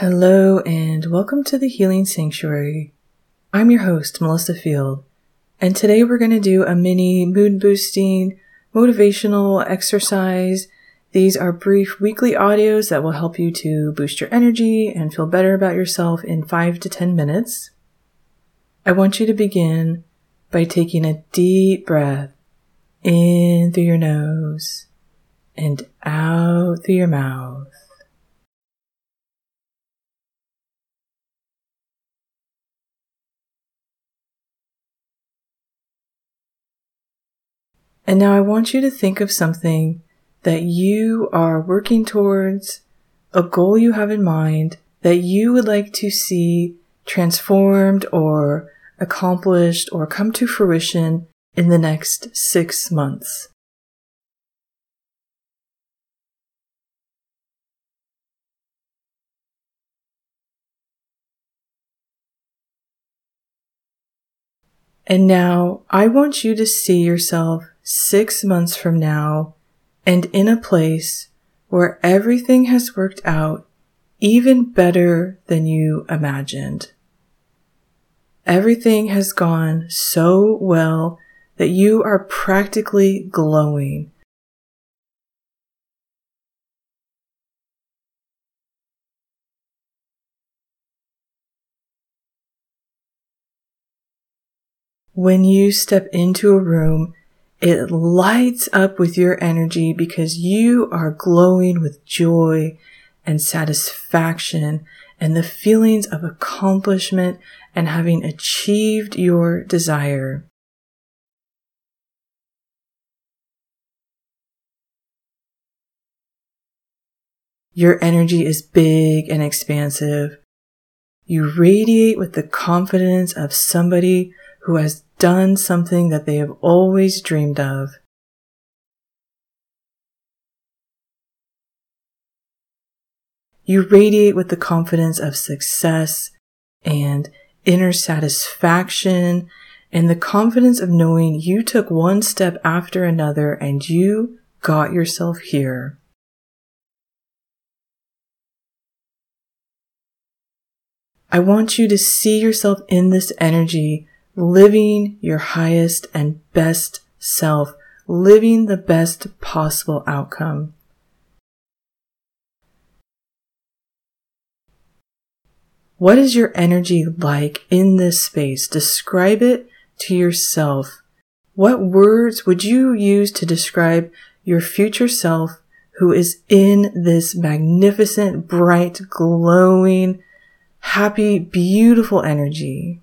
Hello and welcome to the Healing Sanctuary. I'm your host, Melissa Field, and today we're going to do a mini mood boosting motivational exercise. These are brief weekly audios that will help you to boost your energy and feel better about yourself in five to 10 minutes. I want you to begin by taking a deep breath in through your nose and out through your mouth. And now I want you to think of something that you are working towards, a goal you have in mind that you would like to see transformed or accomplished or come to fruition in the next six months. And now I want you to see yourself six months from now and in a place where everything has worked out even better than you imagined. Everything has gone so well that you are practically glowing. When you step into a room it lights up with your energy because you are glowing with joy and satisfaction and the feelings of accomplishment and having achieved your desire. Your energy is big and expansive. You radiate with the confidence of somebody who has done something that they have always dreamed of. You radiate with the confidence of success and inner satisfaction and the confidence of knowing you took one step after another and you got yourself here. I want you to see yourself in this energy living your highest and best self, living the best possible outcome. What is your energy like in this space? Describe it to yourself. What words would you use to describe your future self who is in this magnificent, bright, glowing, happy, beautiful energy?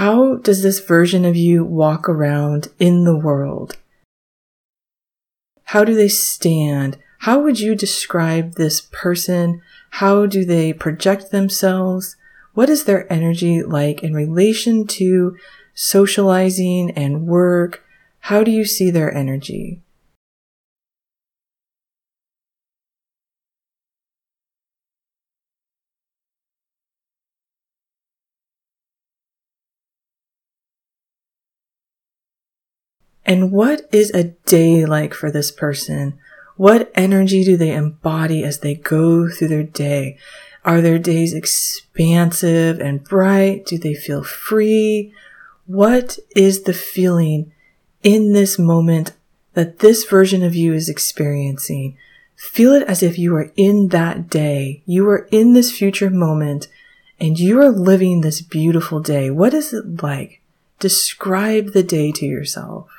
How does this version of you walk around in the world? How do they stand? How would you describe this person? How do they project themselves? What is their energy like in relation to socializing and work? How do you see their energy? And what is a day like for this person? What energy do they embody as they go through their day? Are their days expansive and bright? Do they feel free? What is the feeling in this moment that this version of you is experiencing? Feel it as if you are in that day. You are in this future moment and you are living this beautiful day. What is it like? Describe the day to yourself.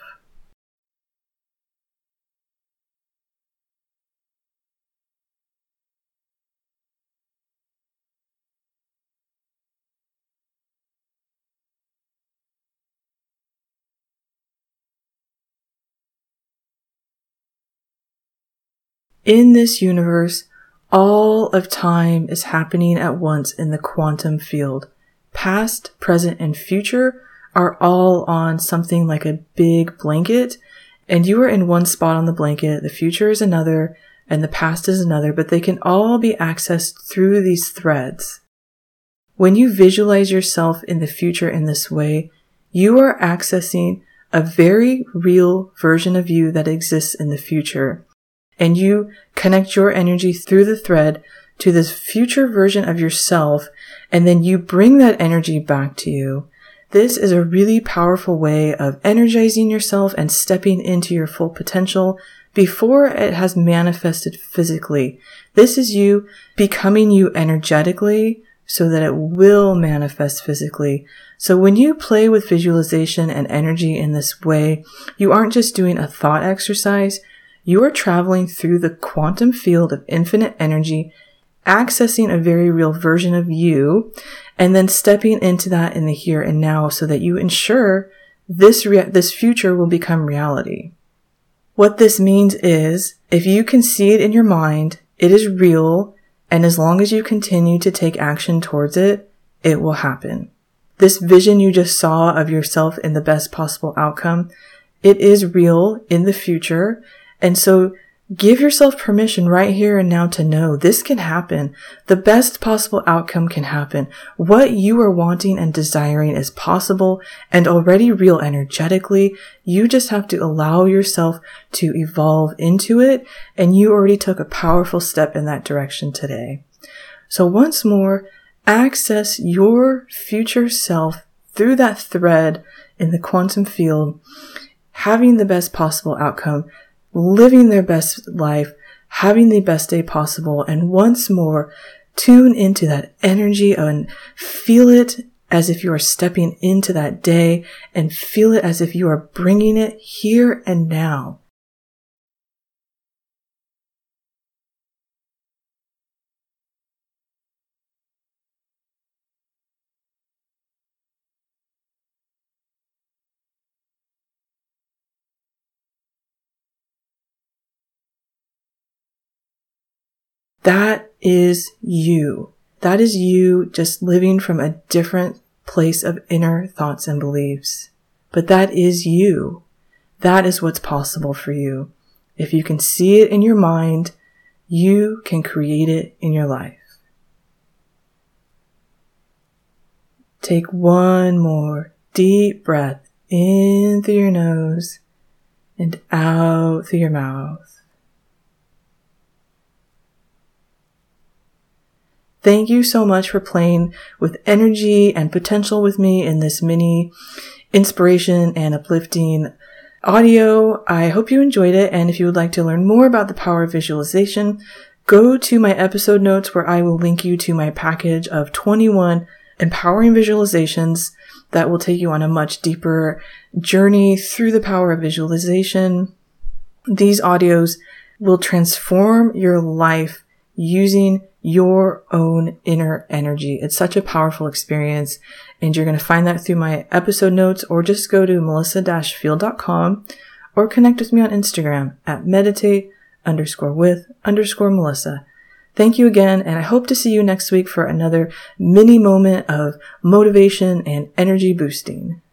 In this universe, all of time is happening at once in the quantum field. Past, present, and future are all on something like a big blanket, and you are in one spot on the blanket, the future is another, and the past is another, but they can all be accessed through these threads. When you visualize yourself in the future in this way, you are accessing a very real version of you that exists in the future. And you connect your energy through the thread to this future version of yourself, and then you bring that energy back to you. This is a really powerful way of energizing yourself and stepping into your full potential before it has manifested physically. This is you becoming you energetically so that it will manifest physically. So when you play with visualization and energy in this way, you aren't just doing a thought exercise. You are traveling through the quantum field of infinite energy accessing a very real version of you and then stepping into that in the here and now so that you ensure this rea- this future will become reality. What this means is if you can see it in your mind, it is real and as long as you continue to take action towards it, it will happen. This vision you just saw of yourself in the best possible outcome, it is real in the future. And so Give yourself permission right here and now to know this can happen. The best possible outcome can happen. What you are wanting and desiring is possible and already real energetically. You just have to allow yourself to evolve into it. And you already took a powerful step in that direction today. So once more, access your future self through that thread in the quantum field, having the best possible outcome living their best life, having the best day possible, and once more tune into that energy and feel it as if you are stepping into that day and feel it as if you are bringing it here and now. That is you. That is you just living from a different place of inner thoughts and beliefs. But that is you. That is what's possible for you. If you can see it in your mind, you can create it in your life. Take one more deep breath in through your nose and out through your mouth. Thank you so much for playing with energy and potential with me in this mini inspiration and uplifting audio. I hope you enjoyed it. And if you would like to learn more about the power of visualization, go to my episode notes where I will link you to my package of 21 empowering visualizations that will take you on a much deeper journey through the power of visualization. These audios will transform your life using your own inner energy. It's such a powerful experience. And you're going to find that through my episode notes or just go to melissa-field.com or connect with me on Instagram at meditate underscore with underscore Melissa. Thank you again. And I hope to see you next week for another mini moment of motivation and energy boosting.